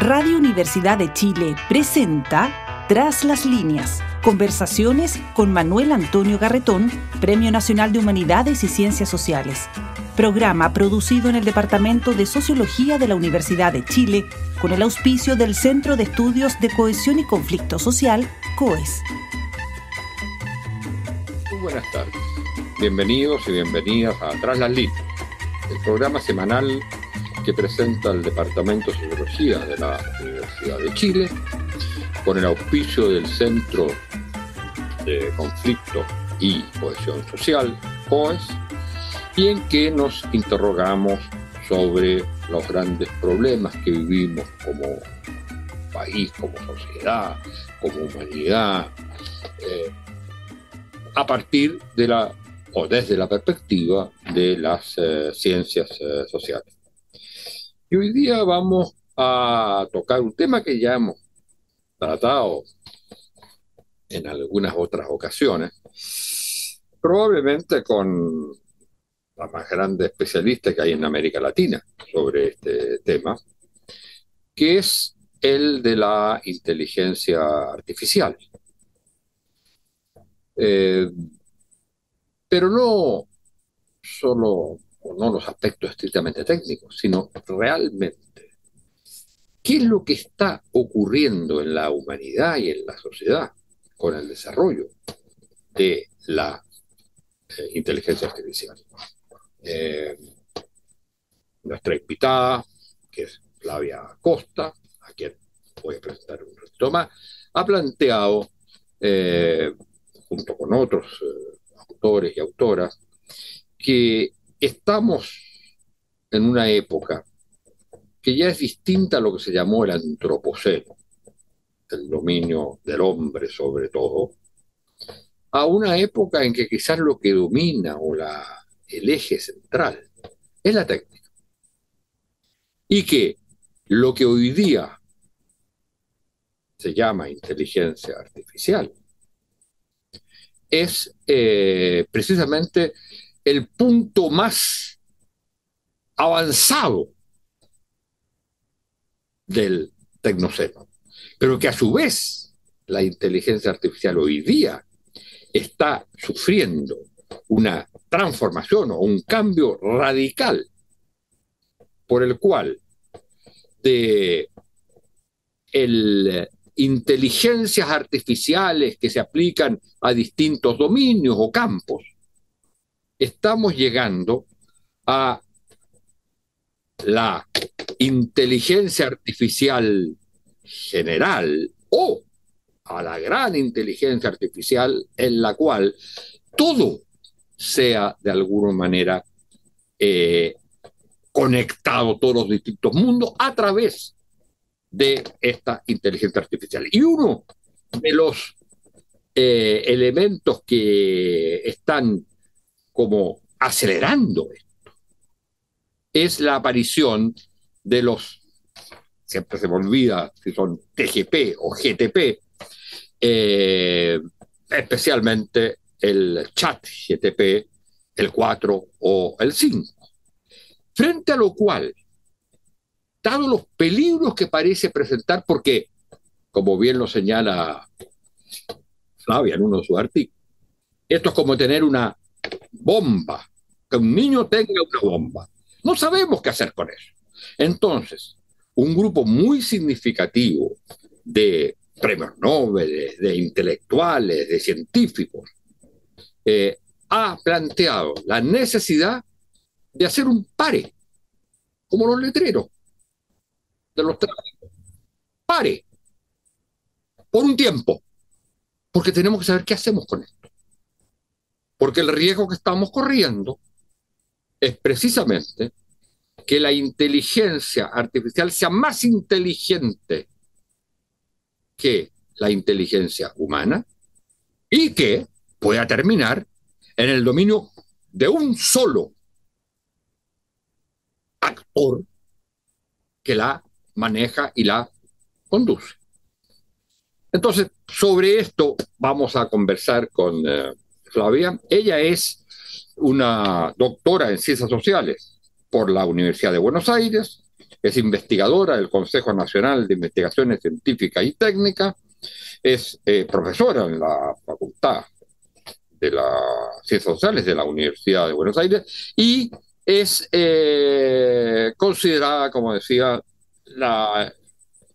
Radio Universidad de Chile presenta Tras las líneas. Conversaciones con Manuel Antonio Garretón, Premio Nacional de Humanidades y Ciencias Sociales. Programa producido en el Departamento de Sociología de la Universidad de Chile con el auspicio del Centro de Estudios de Cohesión y Conflicto Social, COES. Muy buenas tardes. Bienvenidos y bienvenidas a Tras las líneas, el programa semanal que presenta el Departamento de Sociología de la Universidad de Chile, con el auspicio del Centro de Conflicto y Cohesión Social, COES, y en que nos interrogamos sobre los grandes problemas que vivimos como país, como sociedad, como humanidad, eh, a partir de la o desde la perspectiva de las eh, ciencias eh, sociales. Y hoy día vamos a tocar un tema que ya hemos tratado en algunas otras ocasiones, probablemente con la más grande especialista que hay en América Latina sobre este tema, que es el de la inteligencia artificial. Eh, pero no solo no los aspectos estrictamente técnicos, sino realmente qué es lo que está ocurriendo en la humanidad y en la sociedad con el desarrollo de la eh, inteligencia artificial. Eh, nuestra invitada, que es Flavia Costa, a quien voy a presentar un ratito más, ha planteado, eh, junto con otros autores y autoras, que estamos en una época que ya es distinta a lo que se llamó el antropoceno, el dominio del hombre sobre todo, a una época en que quizás lo que domina o la, el eje central es la técnica. Y que lo que hoy día se llama inteligencia artificial es eh, precisamente el punto más avanzado del tecnoceno, pero que a su vez la inteligencia artificial hoy día está sufriendo una transformación o un cambio radical por el cual de el inteligencias artificiales que se aplican a distintos dominios o campos estamos llegando a la inteligencia artificial general o a la gran inteligencia artificial en la cual todo sea de alguna manera eh, conectado todos los distintos mundos a través de esta inteligencia artificial. Y uno de los eh, elementos que están como acelerando esto, es la aparición de los, siempre se me olvida si son TGP o GTP, eh, especialmente el chat GTP, el 4 o el 5. Frente a lo cual, dado los peligros que parece presentar, porque, como bien lo señala Flavia en uno de sus artículos, esto es como tener una bomba, que un niño tenga una bomba. No sabemos qué hacer con eso. Entonces, un grupo muy significativo de premios Nobel, de, intelectuales, de científicos, eh, ha planteado la necesidad de hacer un pare, como los letreros de los tráficos. Pare, por un tiempo, porque tenemos que saber qué hacemos con esto. Porque el riesgo que estamos corriendo es precisamente que la inteligencia artificial sea más inteligente que la inteligencia humana y que pueda terminar en el dominio de un solo actor que la maneja y la conduce. Entonces, sobre esto vamos a conversar con eh, Flavia. Ella es una doctora en ciencias sociales por la Universidad de Buenos Aires, es investigadora del Consejo Nacional de Investigaciones Científicas y Técnicas, es eh, profesora en la Facultad de las Ciencias Sociales de la Universidad de Buenos Aires y es eh, considerada, como decía, una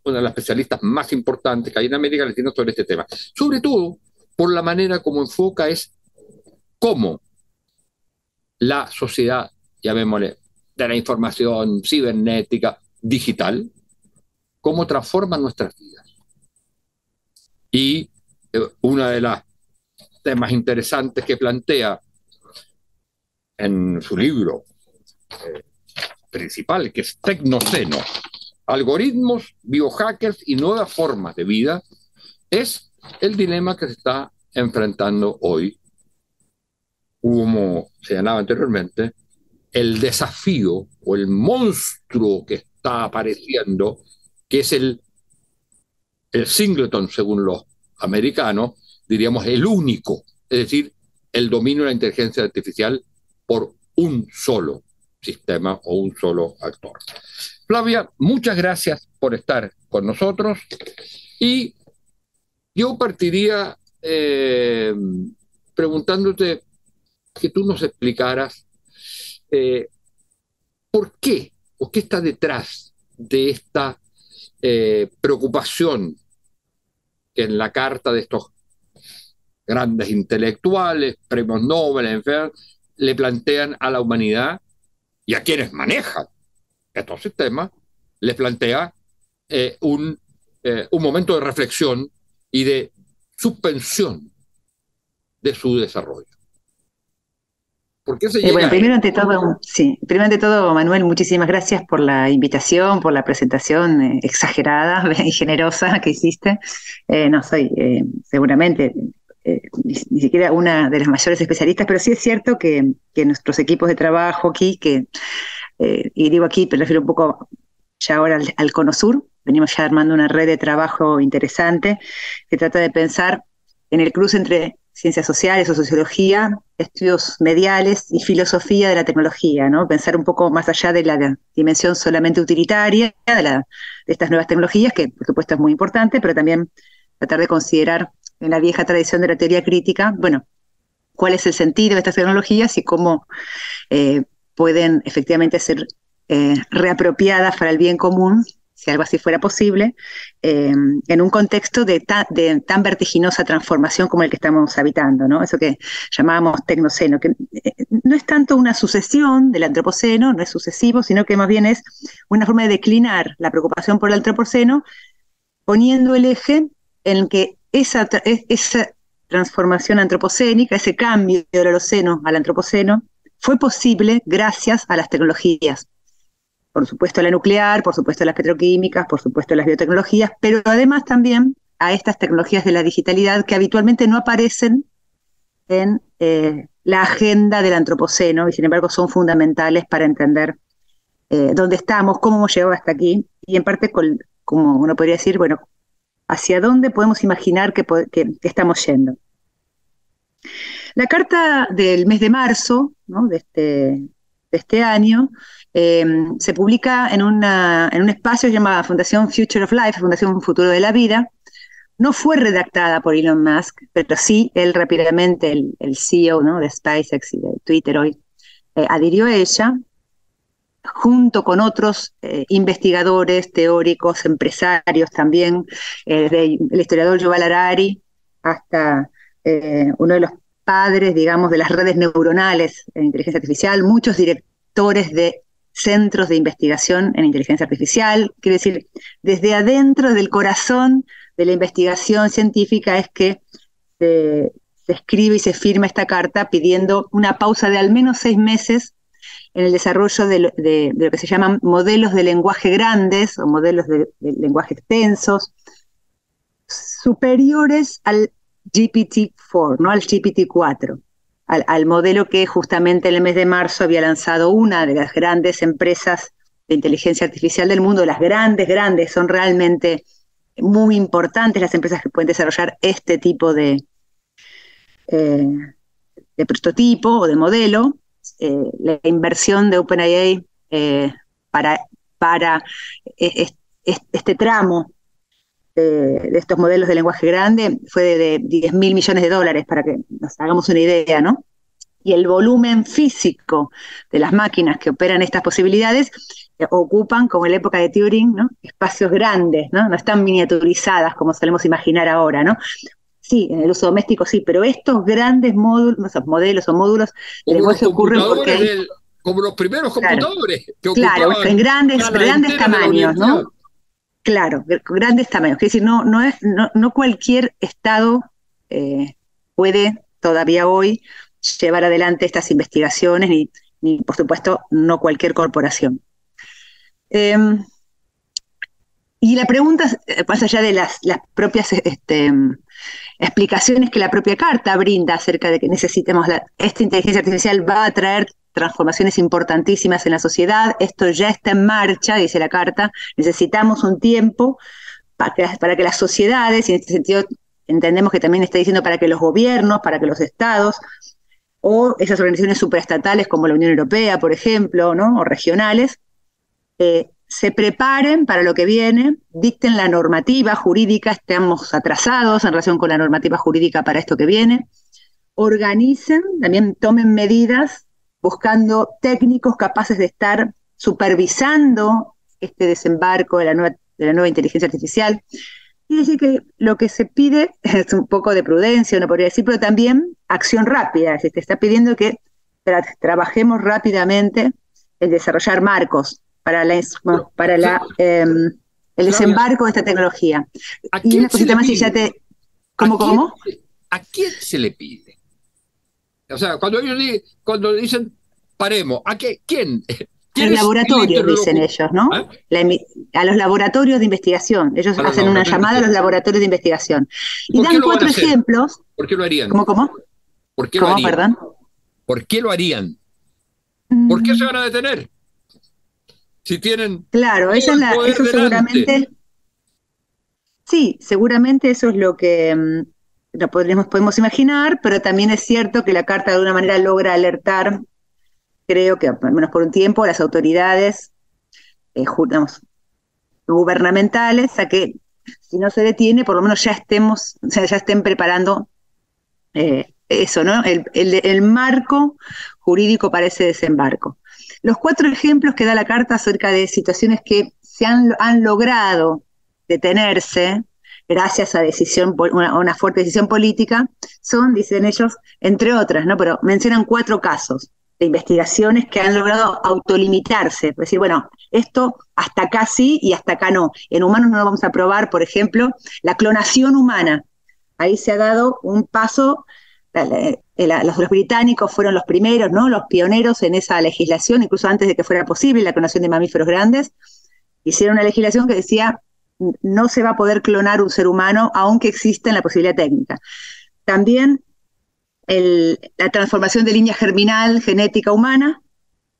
de las especialistas más importantes que hay en América Latina sobre este tema. Sobre todo por la manera como enfoca es cómo la sociedad, llamémosle, de la información cibernética, digital, cómo transforma nuestras vidas. Y eh, una de las temas interesantes que plantea en su libro eh, principal, que es Tecnoceno, algoritmos, biohackers y nuevas formas de vida, es el dilema que se está enfrentando hoy, como señalaba anteriormente, el desafío o el monstruo que está apareciendo, que es el, el singleton según los americanos, diríamos el único, es decir, el dominio de la inteligencia artificial por un solo sistema o un solo actor. Flavia, muchas gracias por estar con nosotros y yo partiría eh, preguntándote que tú nos explicaras eh, por qué o qué está detrás de esta eh, preocupación que en la carta de estos grandes intelectuales, premios Nobel, en fin, le plantean a la humanidad y a quienes manejan estos sistemas, les plantea eh, un, un momento de reflexión y de suspensión de su desarrollo. ¿Por qué se eh, bueno, primero ante todo, sí, primero ante todo, Manuel, muchísimas gracias por la invitación, por la presentación exagerada y generosa que hiciste. no soy seguramente ni, siquiera una de las mayores especialistas, pero sí es cierto que, que nuestros equipos de trabajo aquí, que eh, y digo aquí, pero refiero un poco ya ahora al, Cono Sur, venimos ya armando una red de trabajo interesante que trata de pensar en el cruce entre ciencias sociales o sociología, estudios mediales y filosofía de la tecnología, ¿no? Pensar un poco más allá de la dimensión solamente utilitaria de, de estas nuevas tecnologías, que por supuesto es muy importante, pero también tratar de considerar en la vieja tradición de la teoría crítica, bueno, cuál es el sentido de estas tecnologías y cómo eh, pueden efectivamente ser eh, reapropiadas para el bien común, si algo así fuera posible, eh, en un contexto de, tan vertiginosa transformación como el que estamos habitando. Eso que llamábamos tecnoceno, que eh, no es tanto una sucesión del antropoceno, no es sucesivo, sino que más bien es una forma de declinar la preocupación por el antropoceno, poniendo el eje en que esa, esa transformación antropocénica, ese cambio del Holoceno al antropoceno, fue posible gracias a las tecnologías. Por supuesto la nuclear, por supuesto las petroquímicas, por supuesto las biotecnologías, pero además también a estas tecnologías de la digitalidad que habitualmente no aparecen en eh, la agenda del antropoceno y sin embargo son fundamentales para entender eh, dónde estamos, cómo hemos llegado hasta aquí y en parte, como uno podría decir, bueno, hacia dónde podemos imaginar que estamos yendo. La carta del mes de marzo este, de, este, año em, se publica en, en un espacio llamado Fundación Future of Life, Fundación Futuro de la Vida. No fue redactada por Elon Musk, pero sí él rápidamente, el, CEO ¿no? de SpaceX y de Twitter hoy, eh, adhirió a ella, junto con otros eh, investigadores, teóricos, empresarios también, eh, desde el historiador Yuval Harari hasta uno de los padres, digamos, de las redes neuronales en inteligencia artificial, muchos directores de centros de investigación en inteligencia artificial. Quiere decir, desde adentro del corazón de la investigación científica es que se, escribe y se firma esta carta pidiendo una pausa de al menos seis meses en el desarrollo de lo, que se llaman modelos de lenguaje grandes o modelos de lenguaje extensos, superiores al GPT-4, no al GPT-4, al, modelo que justamente en el mes de marzo había lanzado una de las grandes empresas de inteligencia artificial del mundo, las grandes, grandes, son realmente muy importantes las empresas que pueden desarrollar este tipo de, eh, de prototipo o de modelo. Eh, la inversión de OpenAI eh, para para eh, este tramo de, estos modelos de lenguaje grande fue de, 10 mil millones de dólares, para que nos hagamos una idea, ¿no? Y el volumen físico de las máquinas que operan estas posibilidades eh, ocupan, como en la época de Turing, ¿no? espacios grandes, ¿no? no están miniaturizadas como solemos imaginar ahora, ¿no? Sí, en el uso doméstico sí, pero estos grandes módulos, modelos o módulos de lenguaje ocurren porque... como los primeros computadores. claro, en grandes, grandes tamaños, ¿no? Claro, grandes tamaños. Es decir, no, no, es, no, cualquier Estado eh, puede todavía hoy llevar adelante estas investigaciones, ni, ni por supuesto, no cualquier corporación. Em, y la pregunta, eh, más allá de las, las propias este, explicaciones que la propia carta brinda acerca de que necesitemos esta inteligencia artificial va a traer transformaciones importantísimas en la sociedad, esto ya está en marcha, dice la carta, necesitamos un tiempo para que, para que las sociedades, y en este sentido entendemos que también está diciendo para que los gobiernos, para que los estados, o esas organizaciones supraestatales como la Unión Europea, por ejemplo, ¿no? o regionales, eh, se preparen para lo que viene, dicten la normativa jurídica, estamos atrasados en relación con la normativa jurídica para esto que viene, organicen, también tomen medidas buscando técnicos capaces de estar supervisando este desembarco de la nueva, de la nueva inteligencia artificial. Y decir que lo que se pide es un poco de prudencia, uno podría decir, pero también acción rápida. Se te está pidiendo que trabajemos rápidamente en desarrollar marcos para, la, para la, em, el desembarco de esta tecnología. y una cosita más y ya te... ¿Cómo, cómo? ¿A quién se le pide? O sea, cuando ellos cuando dicen paremos, ¿a qué? ¿Quién? Al laboratorio, dicen ellos, ¿no? ¿Ah? a los laboratorios de investigación. Ellos hacen una llamada a los laboratorios de investigación. Y dan cuatro ejemplos. ¿Por qué lo harían? ¿Cómo, cómo? ¿Por qué lo harían? perdón? ¿Por qué lo harían? ¿Por qué se van a detener? Si tienen. Claro, esa es la, eso seguramente. Sí, seguramente eso es lo que mm, lo podríamos, podemos imaginar, pero también es cierto que la carta de alguna manera logra alertar, creo que al menos por un tiempo, a las autoridades eh, gubernamentales a que si no se detiene, por lo menos ya estemos, ya estén preparando eh, eso, ¿no? El, el, marco jurídico para ese desembarco. Los cuatro ejemplos que da la carta acerca de situaciones que se han, han logrado detenerse, gracias a decisión, una, fuerte decisión política, son, dicen ellos, entre otras, ¿no? Pero mencionan cuatro casos de investigaciones que han logrado autolimitarse, es decir, bueno, esto hasta acá sí y hasta acá no. En humanos no lo vamos a probar, por ejemplo, la clonación humana. Ahí se ha dado un paso, los, los, británicos fueron los primeros, ¿no? Los pioneros en esa legislación, incluso antes de que fuera posible la clonación de mamíferos grandes. Hicieron una legislación que decía no se va a poder clonar un ser humano, aunque exista la posibilidad técnica. También la transformación de línea germinal genética humana,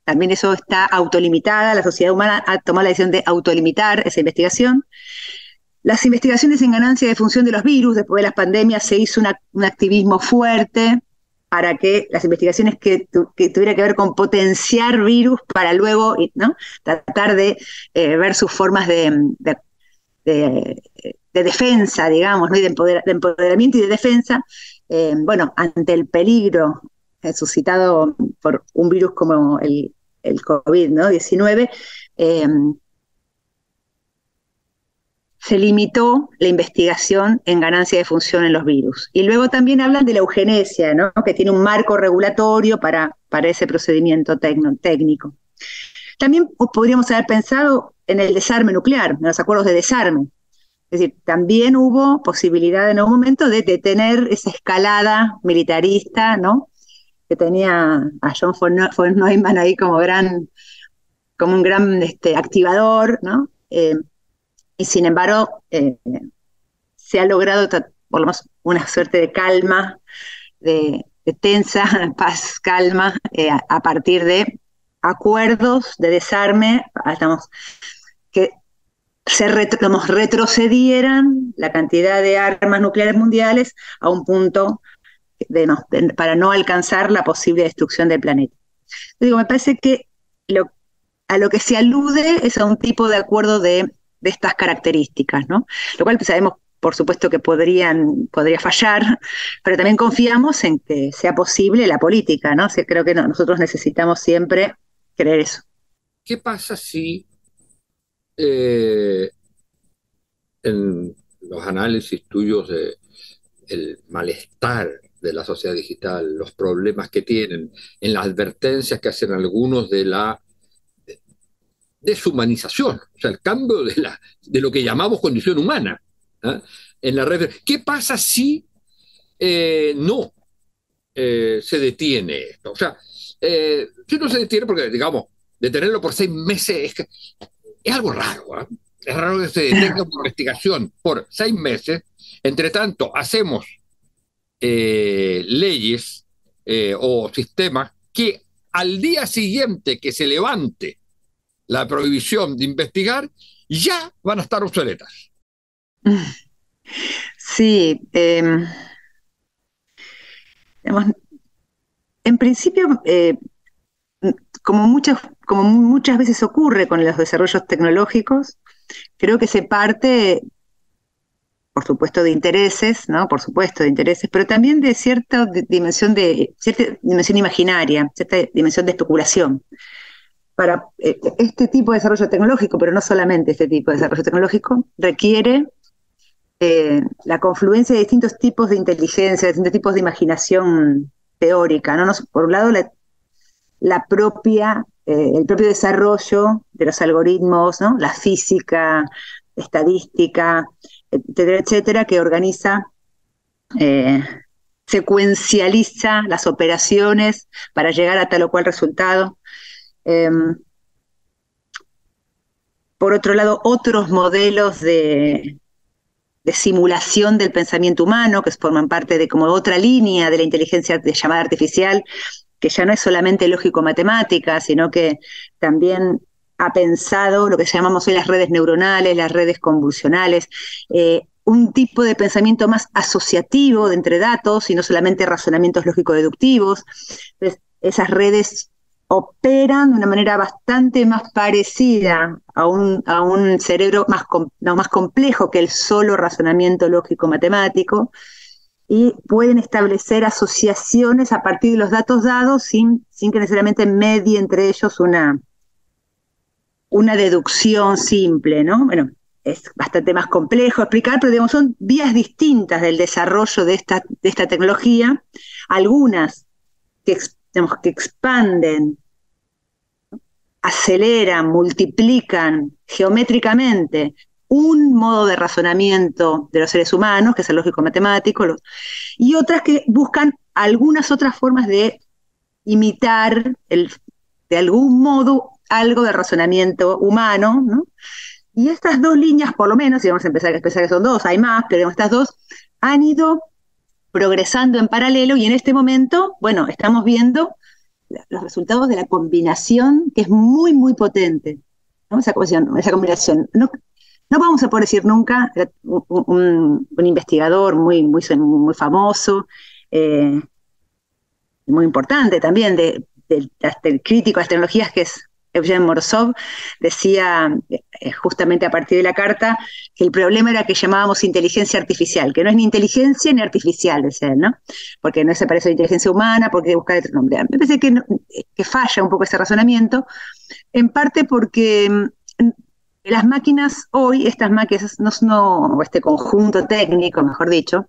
también eso está autolimitada, la sociedad humana ha tomado la decisión de autolimitar esa investigación. Las investigaciones en ganancia de función de los virus, después de las pandemias se hizo un activismo fuerte para que las investigaciones que, tuvieran que ver con potenciar virus para luego ¿no? tratar de eh, ver sus formas de, defensa, digamos, ¿no? de, empoderamiento y de defensa, eh, bueno, ante el peligro suscitado por un virus como el, el COVID-19, eh, se limitó la investigación en ganancia de función en los virus. Y luego también hablan de la eugenesia, ¿no? que tiene un marco regulatorio para, para ese procedimiento técnico. También podríamos haber pensado en el desarme nuclear, en los acuerdos de desarme. Es decir, también hubo posibilidad en algún momento de detener esa escalada militarista, ¿no? Que tenía a John von Neumann ahí como gran, como un gran este, activador, ¿no? Eh, y sin embargo, eh, se ha logrado por lo menos una suerte de calma, de, tensa, paz, calma, eh, a partir de acuerdos de desarme, estamos, que se retrocedieran la cantidad de armas nucleares mundiales a un punto para no alcanzar la posible destrucción del planeta. Digo, me parece que a lo que se alude es a un tipo de acuerdo de, estas características, ¿no? Lo cual pues, sabemos, por supuesto, que podrían, podría fallar, pero también confiamos en que sea posible la política, ¿no? creo que nosotros necesitamos siempre creer eso. ¿Qué pasa si eh, en los análisis tuyos de el malestar de la sociedad digital, los problemas que tienen, en las advertencias que hacen algunos de la deshumanización, o sea, el cambio de, la, de lo que llamamos condición humana ¿ah? en la red. ¿Qué pasa si eh, no eh, se detiene esto? O sea, si no se detiene, porque digamos, detenerlo por seis meses es, es algo raro. ¿ah? Es raro que se detenga una investigación por seis meses. Entre tanto, hacemos leyes o sistemas que al día siguiente que se levante la prohibición de investigar, ya van a estar obsoletas. Sí. Em, en principio, eh, como, muchas, como muchas veces ocurre con los desarrollos tecnológicos, creo que se parte, por supuesto, de intereses, ¿no? Por supuesto, de intereses, pero también de cierta dimensión de, cierta dimensión imaginaria, cierta dimensión de especulación para eh, este tipo de desarrollo tecnológico, pero no solamente este tipo de desarrollo tecnológico, requiere eh, la confluencia de distintos tipos de inteligencia, de distintos tipos de imaginación teórica. ¿no? por un lado, la, propia, eh, el propio desarrollo de los algoritmos, ¿no? la física, estadística, etcétera, etcétera, que organiza, secuencializa las operaciones para llegar a tal o cual resultado. Em, por otro lado, otros modelos de, simulación del pensamiento humano, que forman parte de como otra línea de la inteligencia de llamada artificial, que ya no es solamente lógico-matemática, sino que también ha pensado lo que llamamos hoy las redes neuronales, las redes convulsionales, eh, un tipo de pensamiento más asociativo de entre datos y no solamente razonamientos lógico-deductivos. esas redes operan de una manera bastante más parecida a un, a un cerebro más, más complejo que el solo razonamiento lógico-matemático y pueden establecer asociaciones a partir de los datos dados sin, sin que necesariamente medie entre ellos una, una deducción simple, ¿no? Bueno, es bastante más complejo explicar, pero son vías distintas del desarrollo de esta, de esta tecnología, algunas que, que expanden aceleran, multiplican geométricamente un modo de razonamiento de los seres humanos, que es el lógico-matemático, y otras que buscan algunas otras formas de imitar el, de algún modo algo de razonamiento humano, Y estas dos líneas, por lo menos, y vamos a empezar a pensar que son dos, hay más, pero estas dos han ido progresando en paralelo y en este momento, bueno, estamos viendo los resultados de la combinación, que es muy, muy potente. Esa, combinación. No, no vamos a poder decir nunca, un, investigador muy, muy, famoso, eh, muy importante también, de, del crítico de las tecnologías, que es Eugene Morsov decía eh, justamente a partir de la carta que el problema era que llamábamos inteligencia artificial, que no es ni inteligencia ni artificial, decía ¿no? Porque no se parece a la inteligencia humana, porque buscar otro nombre. Me parece que, que falla un poco ese razonamiento, en parte porque mm, las máquinas hoy, estas máquinas, no, no, este conjunto técnico, mejor dicho,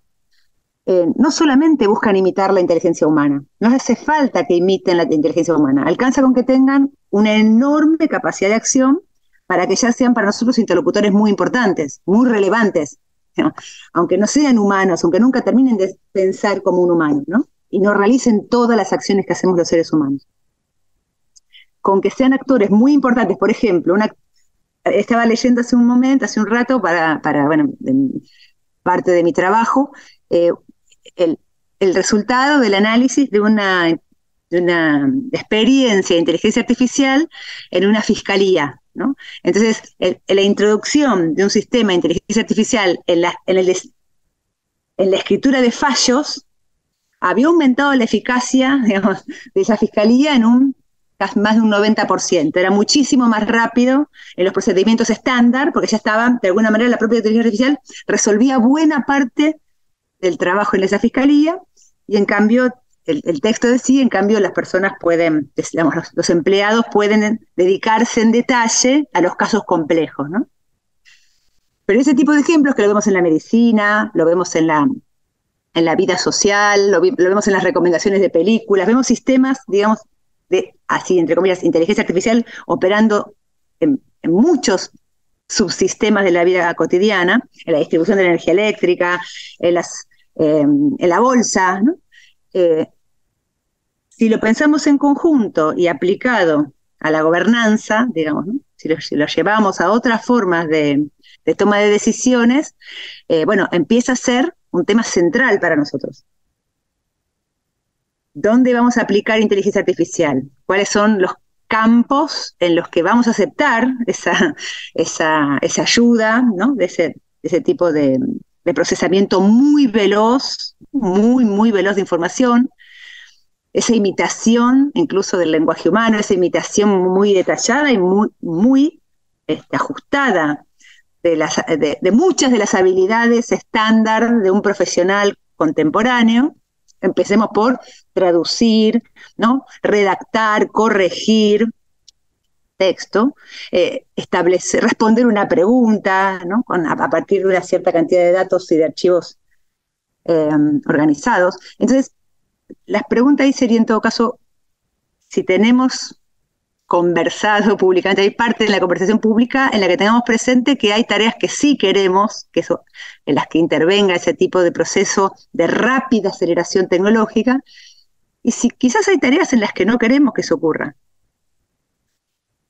eh, no solamente buscan imitar la inteligencia humana, no hace falta que imiten la inteligencia humana, alcanza con que tengan una enorme capacidad de acción para que ya sean para nosotros interlocutores muy importantes, muy relevantes, aunque no sean humanos, aunque nunca terminen de pensar como un humano, ¿no? Y no realicen todas las acciones que hacemos los seres humanos. Con que sean actores muy importantes, por ejemplo, una, estaba leyendo hace un momento, hace un rato, para, para bueno, parte de mi trabajo, eh, el, resultado del análisis de una, una experiencia de inteligencia artificial en una fiscalía. ¿no? Entonces, la introducción de un sistema de inteligencia artificial en la, en, el, en la escritura de fallos había aumentado la eficacia de esa fiscalía en un más de un 90%. Era muchísimo más rápido en los procedimientos estándar, porque ya estaba, de alguna manera, la propia inteligencia artificial resolvía buena parte del trabajo en esa fiscalía, y en cambio, el, texto decía, en cambio, las personas pueden, digamos, los, empleados pueden dedicarse en detalle a los casos complejos, ¿no? Pero ese tipo de ejemplos que lo vemos en la medicina, lo vemos en la, en la vida social, lo vemos en las recomendaciones de películas, vemos sistemas, digamos, de, así entre comillas, inteligencia artificial operando en, muchos subsistemas de la vida cotidiana, en la distribución de la energía eléctrica, en, las, em, en la bolsa. Eh, si lo pensamos en conjunto y aplicado a la gobernanza, digamos, si, lo, llevamos a otras formas de, toma de decisiones, eh, bueno, empieza a ser un tema central para nosotros. ¿Dónde vamos a aplicar inteligencia artificial? ¿Cuáles son los campos en los que vamos a aceptar esa, esa, esa ayuda, ¿no? de, ese, ese tipo de, procesamiento muy veloz, muy, muy veloz de información, esa imitación incluso del lenguaje humano, esa imitación muy detallada y muy, muy este, ajustada de, las, de, muchas de las habilidades estándar de un profesional contemporáneo. Empecemos por traducir, ¿no? redactar, corregir texto, eh, establecer, responder una pregunta, ¿no? a, partir de una cierta cantidad de datos y de archivos eh, organizados. Entonces, las preguntas ahí serían en todo caso, si tenemos conversado públicamente, hay parte de la conversación pública en la que tengamos presente que hay tareas que sí queremos, que eso, en las que intervenga ese tipo de proceso de rápida aceleración tecnológica, y si quizás hay tareas en las que no queremos que eso ocurra.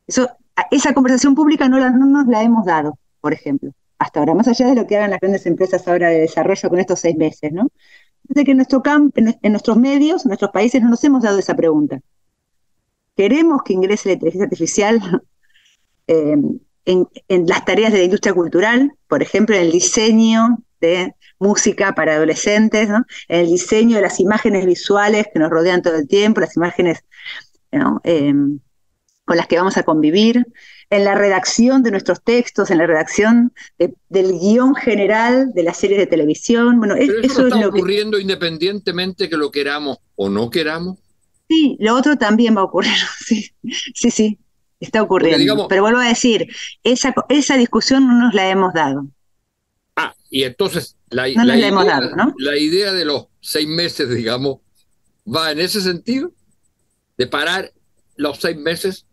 Esa conversación pública no, no nos la hemos dado, por ejemplo, hasta ahora, más allá de lo que hagan las grandes empresas ahora de desarrollo con estos seis meses, ¿no? Desde que en, nuestro en, en nuestros medios, en nuestros países, no nos hemos dado esa pregunta. ¿Queremos que ingrese la inteligencia artificial eh, en, en, las tareas de la industria cultural? Por ejemplo, en el diseño de música para adolescentes, en el diseño de las imágenes visuales que nos rodean todo el tiempo, las imágenes em, con las que vamos a convivir, en la redacción de nuestros textos, en la redacción del guion general de las series de televisión. Bueno, eso, eso está ocurriendo independientemente que lo queramos o no queramos. Sí, lo otro también va a ocurrir, sí, sí, sí, está ocurriendo. Pero vuelvo a decir, esa, esa discusión no nos la hemos dado. Ah, y entonces la, idea, de los seis meses, digamos, va en ese sentido, de parar los seis meses.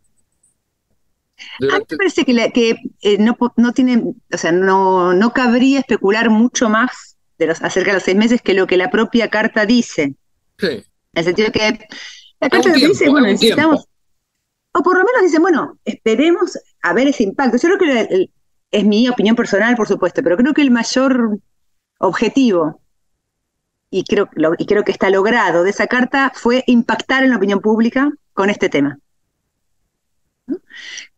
A mí me parece que, eh, no, no tiene, o sea, no, no cabría especular mucho más de los, acerca de los seis meses que lo que la propia carta dice. Sí. En el sentido de que la carta dice, bueno, necesitamos, o por lo menos dice, bueno, esperemos a ver ese impacto. Yo creo que es mi opinión personal, por supuesto, pero creo que el mayor objetivo, y creo, y creo que está logrado de esa carta, fue impactar en la opinión pública con este tema.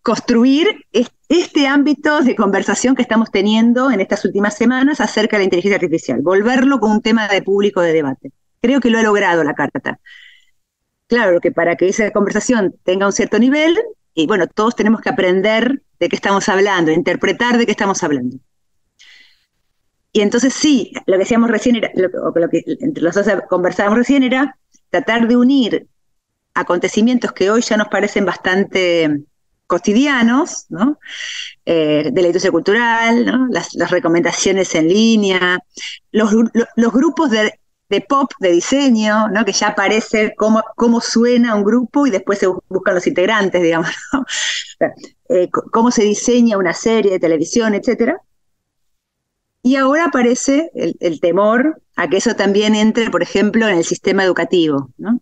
Construir este ámbito de conversación que estamos teniendo en estas últimas semanas acerca de la inteligencia artificial, volverlo con un tema de público de debate. Creo que lo ha logrado la carta. Claro que para que esa conversación tenga un cierto nivel, y bueno, todos tenemos que aprender de qué estamos hablando, interpretar de qué estamos hablando. Y entonces sí, lo que decíamos recién era, lo, que entre los dos conversábamos recién era tratar de unir acontecimientos que hoy ya nos parecen bastante cotidianos, ¿no? Eh, de la industria cultural, ¿no? las, recomendaciones en línea, los, grupos de, pop, de diseño, ¿no? que ya aparece cómo, cómo suena un grupo y después se buscan los integrantes, digamos, eh, cómo se diseña una serie de televisión, etcétera. Y ahora aparece el, temor a que eso también entre, por ejemplo, en el sistema educativo, ¿no?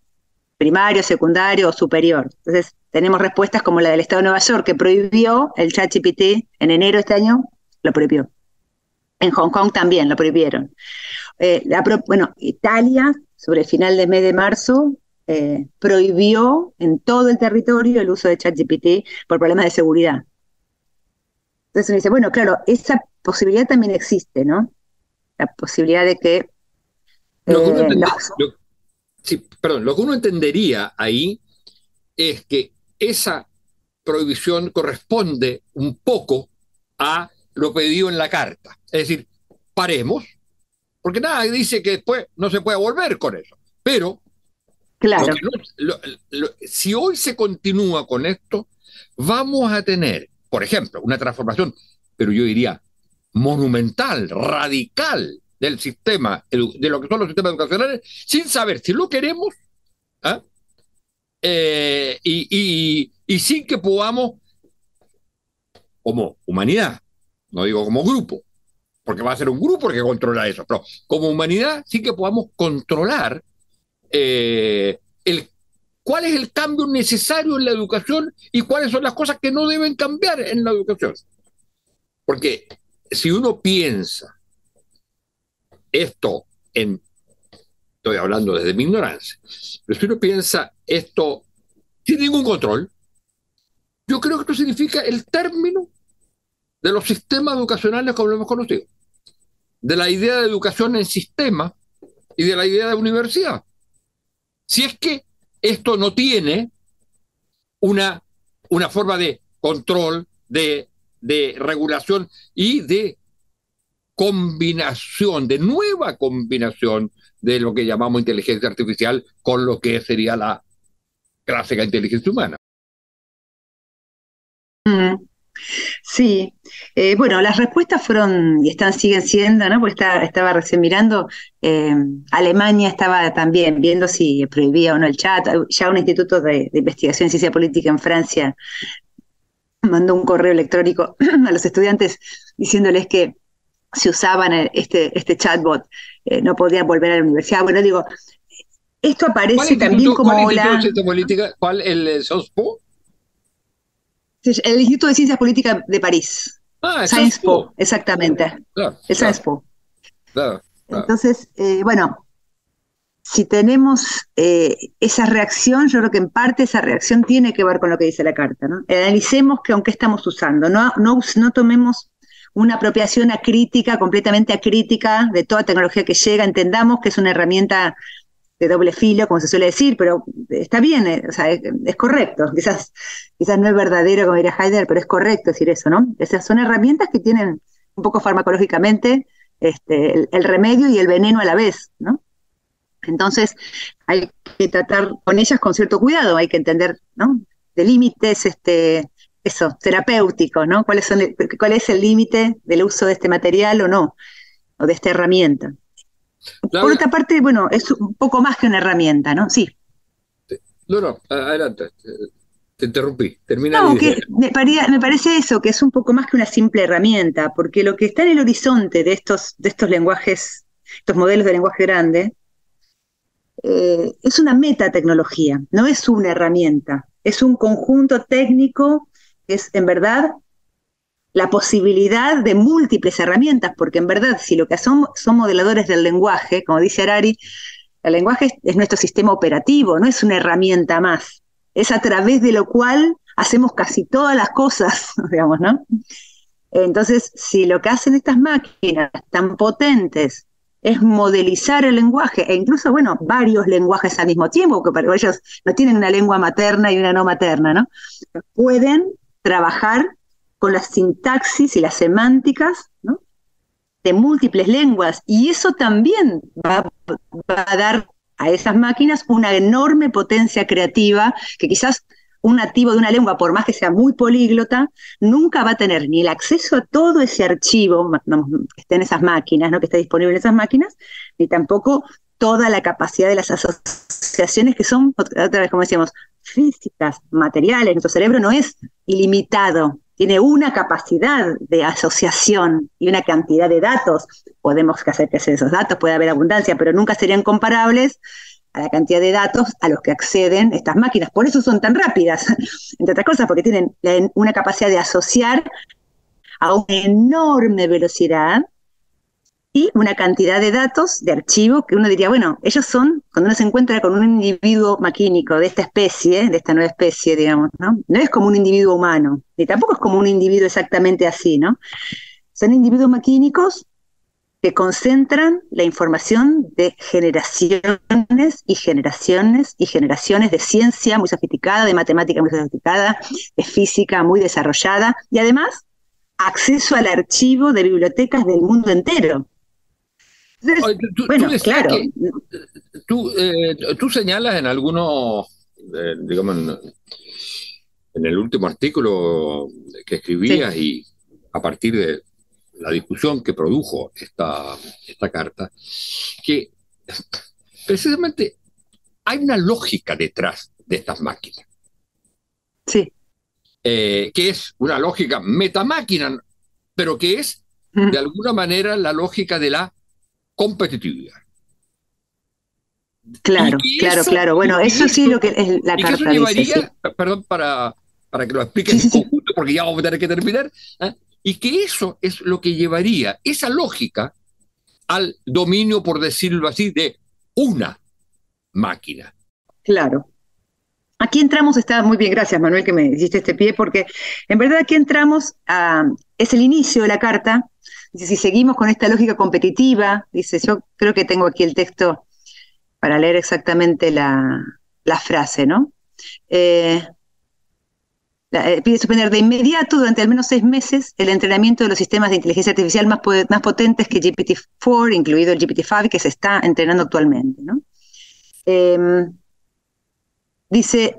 primario, secundario o superior. Entonces, tenemos respuestas como la del Estado de Nueva York, que prohibió el chat GPT en enero de este año, lo prohibió. En Hong Kong también lo prohibieron. Eh, bueno, Italia, sobre el final del mes de marzo, eh, prohibió en todo el territorio el uso de ChatGPT por problemas de seguridad. Entonces uno dice, bueno, claro, esa posibilidad también existe, ¿no? La posibilidad de que... Lo que uno eh, sí, perdón, lo que uno entendería ahí es que esa prohibición corresponde un poco a lo pedido en la carta. Es decir, paremos, porque nada dice que después no se puede volver con eso. Pero claro. si hoy se continúa con esto, vamos a tener, por ejemplo, una transformación, pero yo diría monumental, radical del sistema, de lo que son los sistemas educacionales, sin saber si lo queremos ¿ah? eh, y, y sin que podamos, como humanidad, no digo como grupo, porque va a ser un grupo el que controla eso, pero como humanidad sí que podamos controlar eh, el, cuál es el cambio necesario en la educación y cuáles son las cosas que no deben cambiar en la educación. Porque si uno piensa esto en, estoy hablando desde mi ignorancia, pero si uno piensa esto sin ningún control, yo creo que esto significa el término de los sistemas educacionales como lo hemos conocido, de la idea de educación en sistema y de la idea de universidad. Si es que esto no tiene una, una forma de control, de, de regulación y de combinación, de nueva combinación de lo que llamamos inteligencia artificial con lo que sería la clásica inteligencia humana. Mm. Sí, eh, bueno, las respuestas fueron y están, siguen siendo, ¿no? Porque estaba recién mirando, eh, Alemania estaba también viendo si prohibía o no el chat, ya un instituto de, investigación en ciencia política en Francia mandó un correo electrónico a los estudiantes diciéndoles que si usaban este, este chatbot eh, no podían volver a la universidad. Bueno, digo, esto aparece también como ¿cuál la... política? ¿Cuál? ¿El SOSPO? El Instituto de Ciencias Políticas de París. Ah, Science Po, exactamente. el Science Po. Entonces, eh, bueno, si tenemos eh, esa reacción, yo creo que en parte esa reacción tiene que ver con lo que dice la carta. ¿no? Analicemos que aunque estamos usando, no, no, no tomemos una apropiación acrítica, completamente acrítica de toda tecnología que llega, entendamos que es una herramienta de doble filo, como se suele decir, pero está bien, eh, o sea, es, correcto. Quizás, quizás no es verdadero, como diría Heidegger, pero es correcto decir eso, ¿no? Esas son herramientas que tienen un poco farmacológicamente este, el, remedio y el veneno a la vez, ¿no? Entonces, hay que tratar con ellas con cierto cuidado, hay que entender, ¿no? De límites, este, eso, terapéuticos, ¿no? ¿Cuáles son, ¿Cuál es el límite del uso de este material o no? O de esta herramienta. Por otra parte, bueno, es un poco más que una herramienta, ¿no? Sí. No, no, adelante. Te interrumpí. Termina no, que me, me, parece eso, que es un poco más que una simple herramienta, porque lo que está en el horizonte de estos, de estos lenguajes, estos modelos de lenguaje grande, eh, es una metatecnología, no es una herramienta, es un conjunto técnico que es en verdad la posibilidad de múltiples herramientas, porque en verdad, si lo que somos son modeladores del lenguaje, como dice Arari, el lenguaje es, nuestro sistema operativo, no es una herramienta más. Es a través de lo cual hacemos casi todas las cosas, digamos, ¿no? Entonces, si lo que hacen estas máquinas tan potentes es modelizar el lenguaje, e incluso, bueno, varios lenguajes al mismo tiempo, porque para ellos no tienen una lengua materna y una no materna, ¿no? Pueden trabajar con las sintaxis y las semánticas de múltiples lenguas. Y eso también va, a dar a esas máquinas una enorme potencia creativa que quizás un nativo de una lengua, por más que sea muy políglota, nunca va a tener ni el acceso a todo ese archivo que esté en esas máquinas, ¿no? que esté disponible en esas máquinas, ni tampoco toda la capacidad de las asociaciones que son, otra vez como decíamos, físicas, materiales. Nuestro cerebro no es ilimitado, tiene una capacidad de asociación y una cantidad de datos. Podemos hacer que esos datos, puede haber abundancia, pero nunca serían comparables a la cantidad de datos a los que acceden estas máquinas. Por eso son tan rápidas, entre otras cosas, porque tienen una capacidad de asociar a una enorme velocidad y una cantidad de datos, de archivos, que uno diría, bueno, ellos son, cuando uno se encuentra con un individuo maquínico de esta especie, de esta nueva especie, digamos, ¿no? No es como un individuo humano, ni tampoco es como un individuo exactamente así, ¿no? Son individuos maquínicos que concentran la información de generaciones y generaciones y generaciones de ciencia muy sofisticada, de matemática muy sofisticada, de física muy desarrollada y además acceso al archivo de bibliotecas del mundo entero. Bueno, claro. Eh, tú, señalas en algunos, eh, digamos, en, el último artículo que escribías y a partir de la discusión que produjo esta, esta carta, que precisamente hay una lógica detrás de estas máquinas. Sí. Eh, que es una lógica metamáquina, pero que es de alguna manera la lógica de la competitividad. Claro, claro, claro. Bueno, eso sí lo que es la carta. llevaría, perdón, para, para que lo explique en conjunto, porque ya vamos a tener que terminar, ¿eh? y que eso es lo que llevaría esa lógica al dominio, por decirlo así, de una máquina. Claro. Aquí entramos, está muy bien, gracias Manuel que me hiciste este pie, porque en verdad aquí entramos a, es el inicio de la carta, dice, si seguimos con esta lógica competitiva, dice, yo creo que tengo aquí el texto para leer exactamente la, frase, ¿no? Eh, eh, pide suspender de inmediato durante al menos seis meses el entrenamiento de los sistemas de inteligencia artificial más, potentes que GPT-4, incluido el GPT-5, que se está entrenando actualmente. Em, dice,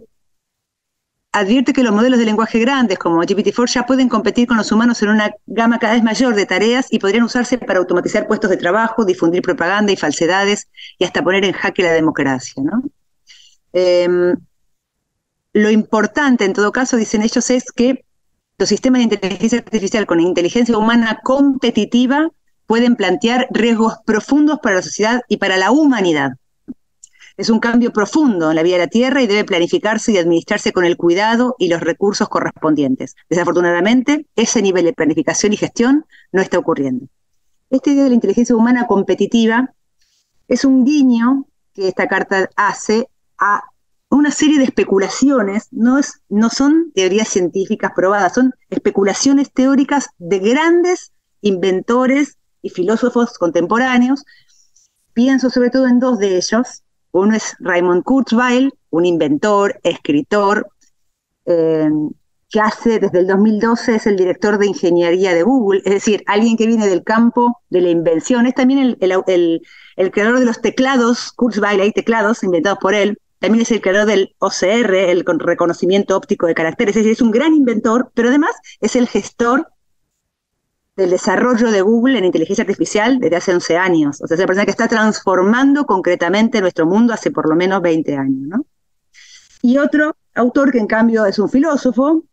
advierte que los modelos de lenguaje grandes como GPT-4 ya pueden competir con los humanos en una gama cada vez mayor de tareas y podrían usarse para automatizar puestos de trabajo, difundir propaganda y falsedades y hasta poner en jaque la democracia. ¿no? Em, lo importante, en todo caso, dicen ellos, es que los sistemas de inteligencia artificial con inteligencia humana competitiva pueden plantear riesgos profundos para la sociedad y para la humanidad. Es un cambio profundo en la vida de la Tierra y debe planificarse y administrarse con el cuidado y los recursos correspondientes. Desafortunadamente, ese nivel de planificación y gestión no está ocurriendo. Esta idea de la inteligencia humana competitiva es un guiño que esta carta hace a una serie de especulaciones, no, es, no son teorías científicas probadas, son especulaciones teóricas de grandes inventores y filósofos contemporáneos. Pienso sobre todo en dos de ellos. Uno es Raymond Kurzweil, un inventor, escritor, eh, que hace desde el 2012 es el director de ingeniería de Google, es decir, alguien que viene del campo de la invención. Es también el, el creador de los teclados, Kurzweil, hay teclados inventados por él, también es el creador del OCR, el reconocimiento óptico de caracteres, es decir, es un gran inventor, pero además es el gestor del desarrollo de Google en inteligencia artificial desde hace 11 años. O sea, es la persona que está transformando concretamente nuestro mundo hace por lo menos 20 años. ¿no? Y otro autor que en cambio es un filósofo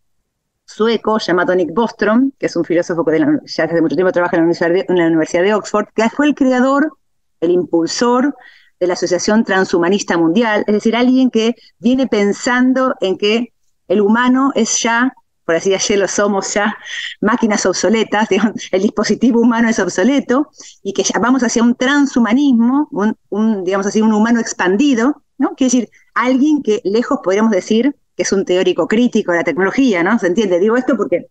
sueco llamado Nick Bostrom, que es un filósofo que ya hace mucho tiempo trabaja en la Universidad de Oxford, que fue el creador, el impulsor de la Asociación Transhumanista Mundial, es decir, alguien que viene pensando en que el humano es ya, por así decirlo, somos ya máquinas obsoletas, el dispositivo humano es obsoleto y que ya vamos hacia un transhumanismo, un, digamos así, un humano expandido, ¿no? Quiere decir, alguien que lejos podríamos decir que es un teórico crítico de la tecnología, ¿no? ¿Se entiende? Digo esto porque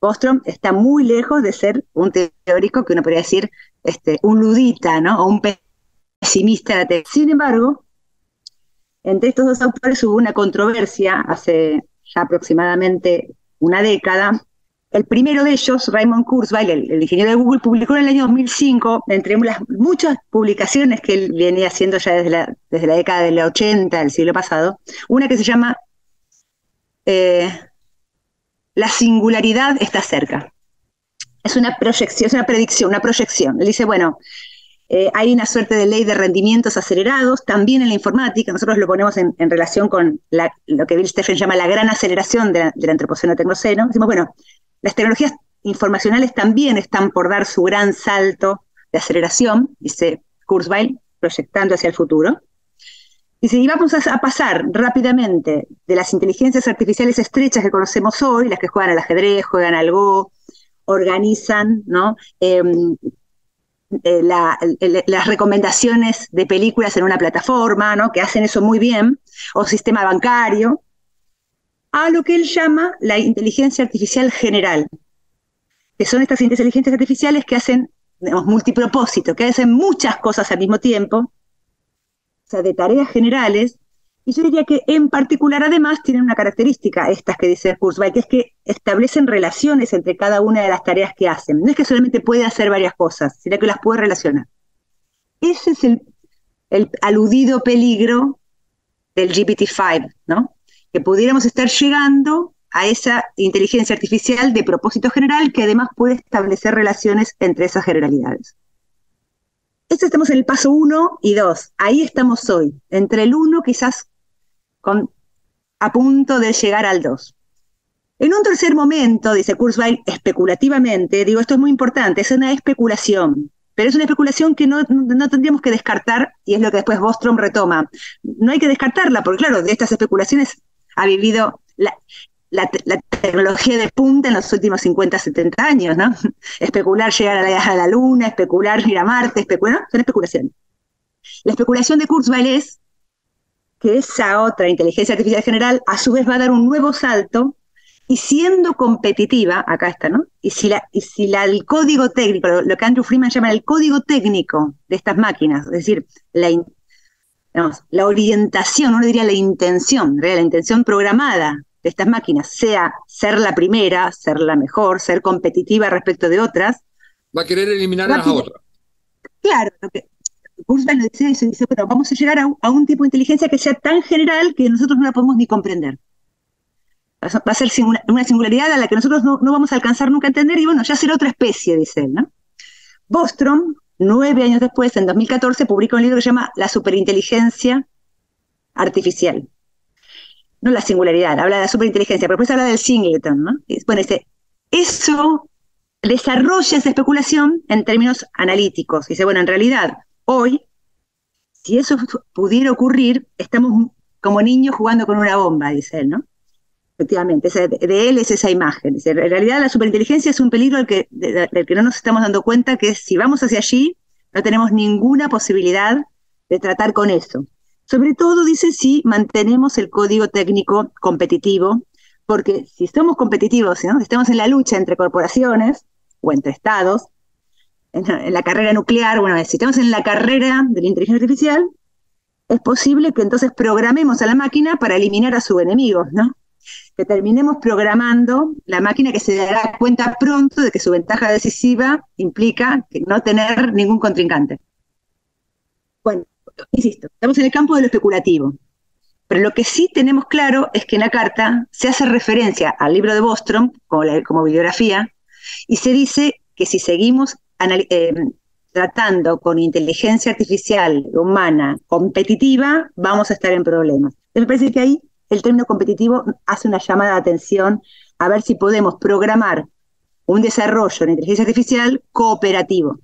Bostrom está muy lejos de ser un teórico que uno podría decir este, un ludita, ¿no? O un pesimista. Sin embargo, entre estos dos autores hubo una controversia hace ya aproximadamente una década. El primero de ellos, Raymond Kurzweil, el, ingeniero de Google, publicó en el año 2005, entre las muchas publicaciones que él venía haciendo ya desde la, desde la década del 80 del siglo pasado, una que se llama eh, La singularidad está cerca. Es una proyección, es una predicción, una proyección. Él dice, bueno, eh, hay una suerte de ley de rendimientos acelerados, también en la informática, nosotros lo ponemos en, relación con lo que Bill Steffen llama la gran aceleración de del antropoceno-tecnoceno. Decimos, bueno, las tecnologías informacionales también están por dar su gran salto de aceleración, dice Kurzweil, proyectando hacia el futuro. Dice, y vamos a, pasar rápidamente de las inteligencias artificiales estrechas que conocemos hoy, las que juegan al ajedrez, juegan al Go, organizan, ¿no? Em, eh, las recomendaciones de películas en una plataforma, ¿no? que hacen eso muy bien, o sistema bancario, a lo que él llama la inteligencia artificial general, que son estas inteligencias artificiales que hacen multipropósito, que hacen muchas cosas al mismo tiempo, o sea, de tareas generales, y yo diría que en particular además tienen una característica, estas que dice Kurzweil, que es que establecen relaciones entre cada una de las tareas que hacen. No es que solamente puede hacer varias cosas, sino que las puede relacionar. Ese es el, el aludido peligro del GPT-5, ¿no? Que pudiéramos estar llegando a esa inteligencia artificial de propósito general que además puede establecer relaciones entre esas generalidades. Esto estamos en el paso 1 y 2. Ahí estamos hoy. Entre el 1 quizás a punto de llegar al 2. En un tercer momento, dice Kurzweil, especulativamente, digo, esto es muy importante, es una especulación, pero es una especulación que no, no, tendríamos que descartar, y es lo que después Bostrom retoma. No hay que descartarla, porque claro, de estas especulaciones ha vivido la, tecnología de punta en los últimos 50, 70 años, ¿no? Especular llegar a la, Luna, especular ir a Marte, especular, son especulaciones. La especulación de Kurzweil es que esa otra inteligencia artificial general a su vez va a dar un nuevo salto y siendo competitiva, acá está, ¿no? Y si, la, y si la, el código técnico, lo, que Andrew Freeman llama el código técnico de estas máquinas, es decir, la, la orientación, uno diría la intención, la intención programada de estas máquinas, sea ser la primera, ser la mejor, ser competitiva respecto de otras. Va a querer eliminar a las otras. Claro, lo que, Kurzweil lo dice eso, dice, bueno, vamos a llegar a, un tipo de inteligencia que sea tan general que nosotros no la podemos ni comprender. Va a ser una, singularidad a la que nosotros no, vamos a alcanzar nunca a entender y bueno, ya será otra especie, dice él, ¿no? Bostrom, nueve años después, en 2014, publica un libro que se llama La superinteligencia artificial. No la singularidad, habla de la superinteligencia, pero después habla del singleton, ¿no? bueno, dice, eso desarrolla esa especulación en términos analíticos. Dice, bueno, en realidad, Hoy, si eso pudiera ocurrir, estamos como niños jugando con una bomba, dice él, ¿no? Efectivamente, de, él es esa imagen. en realidad la superinteligencia es un peligro del que, no nos estamos dando cuenta, que si vamos hacia allí, no tenemos ninguna posibilidad de tratar con eso. Sobre todo, dice, si mantenemos el código técnico competitivo, porque si somos competitivos, si estamos en la lucha entre corporaciones o entre estados, en, la carrera nuclear, bueno, si estamos en la carrera de la inteligencia artificial, es posible que entonces programemos a la máquina para eliminar a su enemigo, ¿no? Que terminemos programando la máquina que se dará cuenta pronto de que su ventaja decisiva implica no tener ningún contrincante. Bueno, insisto, estamos en el campo de lo especulativo. Pero lo que sí tenemos claro es que en la carta se hace referencia al libro de Bostrom como, como bibliografía y se dice que si seguimos eh, tratando con inteligencia artificial humana competitiva, vamos a estar en problemas. Me parece que ahí el término competitivo hace una llamada de atención a ver si podemos programar un desarrollo en inteligencia artificial cooperativo.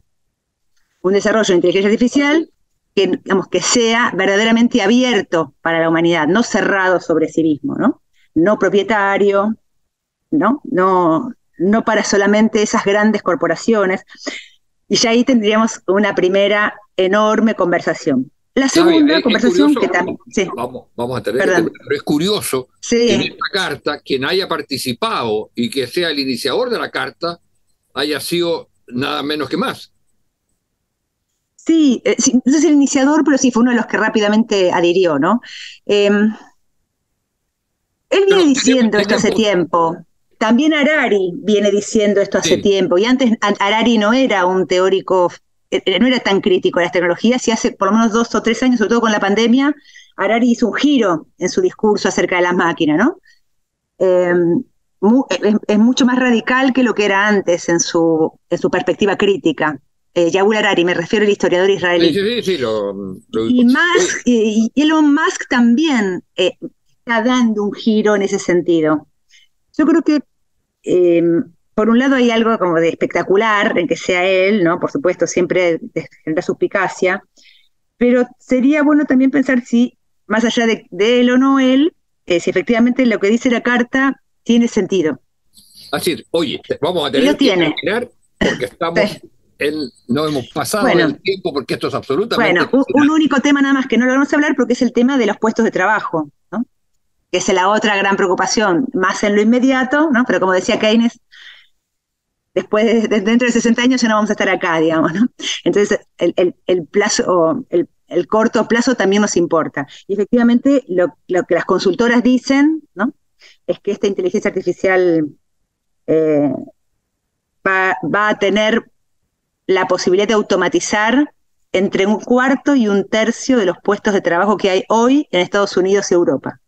Un desarrollo en inteligencia artificial que, digamos, que sea verdaderamente abierto para la humanidad, no cerrado sobre sí mismo, ¿no? No propietario, ¿no? No, no para solamente esas grandes corporaciones. Y ya ahí tendríamos una primera enorme conversación. La segunda conversación que también... Vamos, vamos, a tener, pero es curioso que en esta carta quien haya participado y que sea el iniciador de la carta haya sido nada menos que más. Sí, eh, no es el iniciador, pero sí fue uno de los que rápidamente adhirió, ¿no? Em, él viene diciendo esto hace tiempo. También Harari viene diciendo esto hace tiempo, y antes Harari no era un teórico, eh, eh, no era tan crítico a las tecnologías, y hace por lo menos dos o tres años, sobre todo con la pandemia, Harari hizo un giro en su discurso acerca de las máquinas, ¿no? Em, es, mucho más radical que lo que era antes en su, en su perspectiva crítica. Eh, Yabul Harari, me refiero al historiador israelí. Sí, sí, sí, lo, y, Musk, y, Elon Musk también está dando un giro en ese sentido. Yo creo que, em, por un lado, hay algo como de espectacular en que sea él, ¿no? Por supuesto, siempre genera suspicacia, pero sería bueno también pensar si, más allá de, él o no él, eh, si efectivamente lo que dice la carta tiene sentido. Así, oye, vamos a tener que terminar porque estamos en, no hemos pasado el tiempo porque esto es absolutamente. Bueno, un, único tema nada más que no lo vamos a hablar porque es el tema de los puestos de trabajo que es la otra gran preocupación, más en lo inmediato, ¿no? Pero como decía Keynes, después, de, dentro de 60 años ya no vamos a estar acá, digamos, ¿no? Entonces, el, plazo, el, el, corto plazo también nos importa. Y efectivamente, lo, que las consultoras dicen, ¿no? Es que esta inteligencia artificial eh, va, va a tener la posibilidad de automatizar entre un cuarto y un tercio de los puestos de trabajo que hay hoy en Estados Unidos y Europa.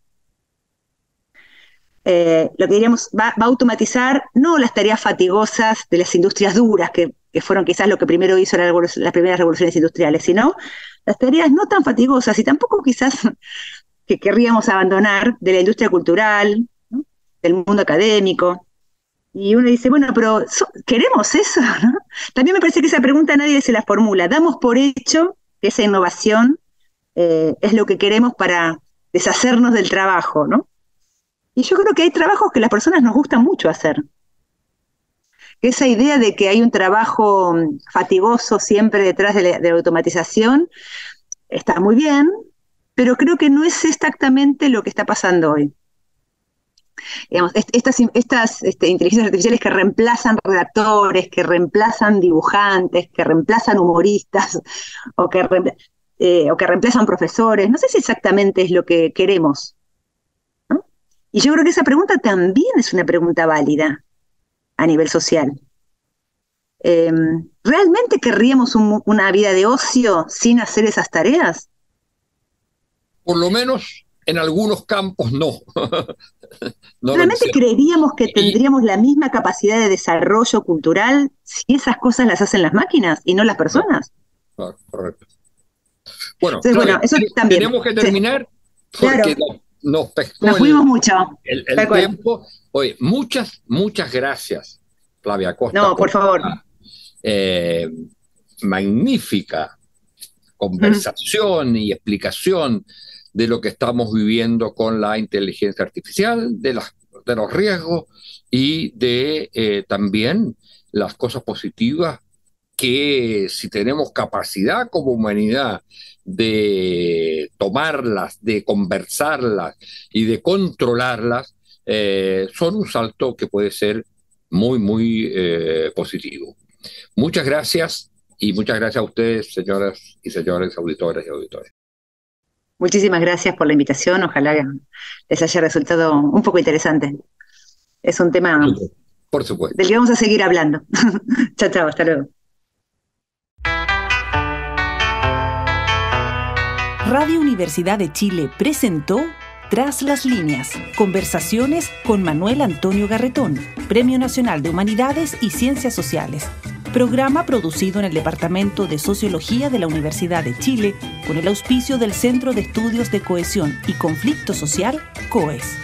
Eh, lo que diríamos, va, a automatizar no las tareas fatigosas de las industrias duras, que, fueron quizás lo que primero hizo las primeras revoluciones industriales, sino las tareas no tan fatigosas y tampoco quizás que querríamos abandonar de la industria cultural, del mundo académico. Y uno dice, bueno, pero ¿queremos eso? También me parece que esa pregunta nadie se la formula. Damos por hecho que esa innovación eh, es lo que queremos para deshacernos del trabajo, ¿no? Y yo creo que hay trabajos que las personas nos gustan mucho hacer. Esa idea de que hay un trabajo mm, fatigoso siempre detrás de la, automatización está muy bien, pero creo que no es exactamente lo que está pasando hoy. estas, este, inteligencias artificiales que reemplazan redactores, que reemplazan dibujantes, que reemplazan humoristas eh, o que reemplazan profesores, no sé si exactamente es lo que queremos. Y yo creo que esa pregunta también es una pregunta válida a nivel social. Em, ¿Realmente querríamos una vida de ocio sin hacer esas tareas? Por lo menos en algunos campos no. ¿Realmente creeríamos que tendríamos la misma capacidad de desarrollo cultural si esas cosas las hacen las máquinas y no las personas? correcto. Bueno, eso también. tenemos que terminar porque nos fuimos mucho. El, tiempo. Oye, muchas, muchas gracias, Flavia Costa. No, por, favor. Eh, magnífica conversación y explicación de lo que estamos viviendo con la inteligencia artificial, de, las, de los riesgos y de eh, también las cosas positivas que si tenemos capacidad como humanidad de tomarlas, de conversarlas y de controlarlas, eh, son un salto que puede ser muy, muy eh, positivo. Muchas gracias y muchas gracias a ustedes, señoras y señores auditores y auditores. Muchísimas gracias por la invitación. Ojalá les haya resultado un poco interesante. Es un tema por supuesto. del que vamos a seguir hablando. chao, chao, hasta luego. Radio Universidad de Chile presentó Tras las líneas, conversaciones con Manuel Antonio Garretón, Premio Nacional de Humanidades y Ciencias Sociales. Programa producido en el Departamento de Sociología de la Universidad de Chile con el auspicio del Centro de Estudios de Cohesión y Conflicto Social, COES.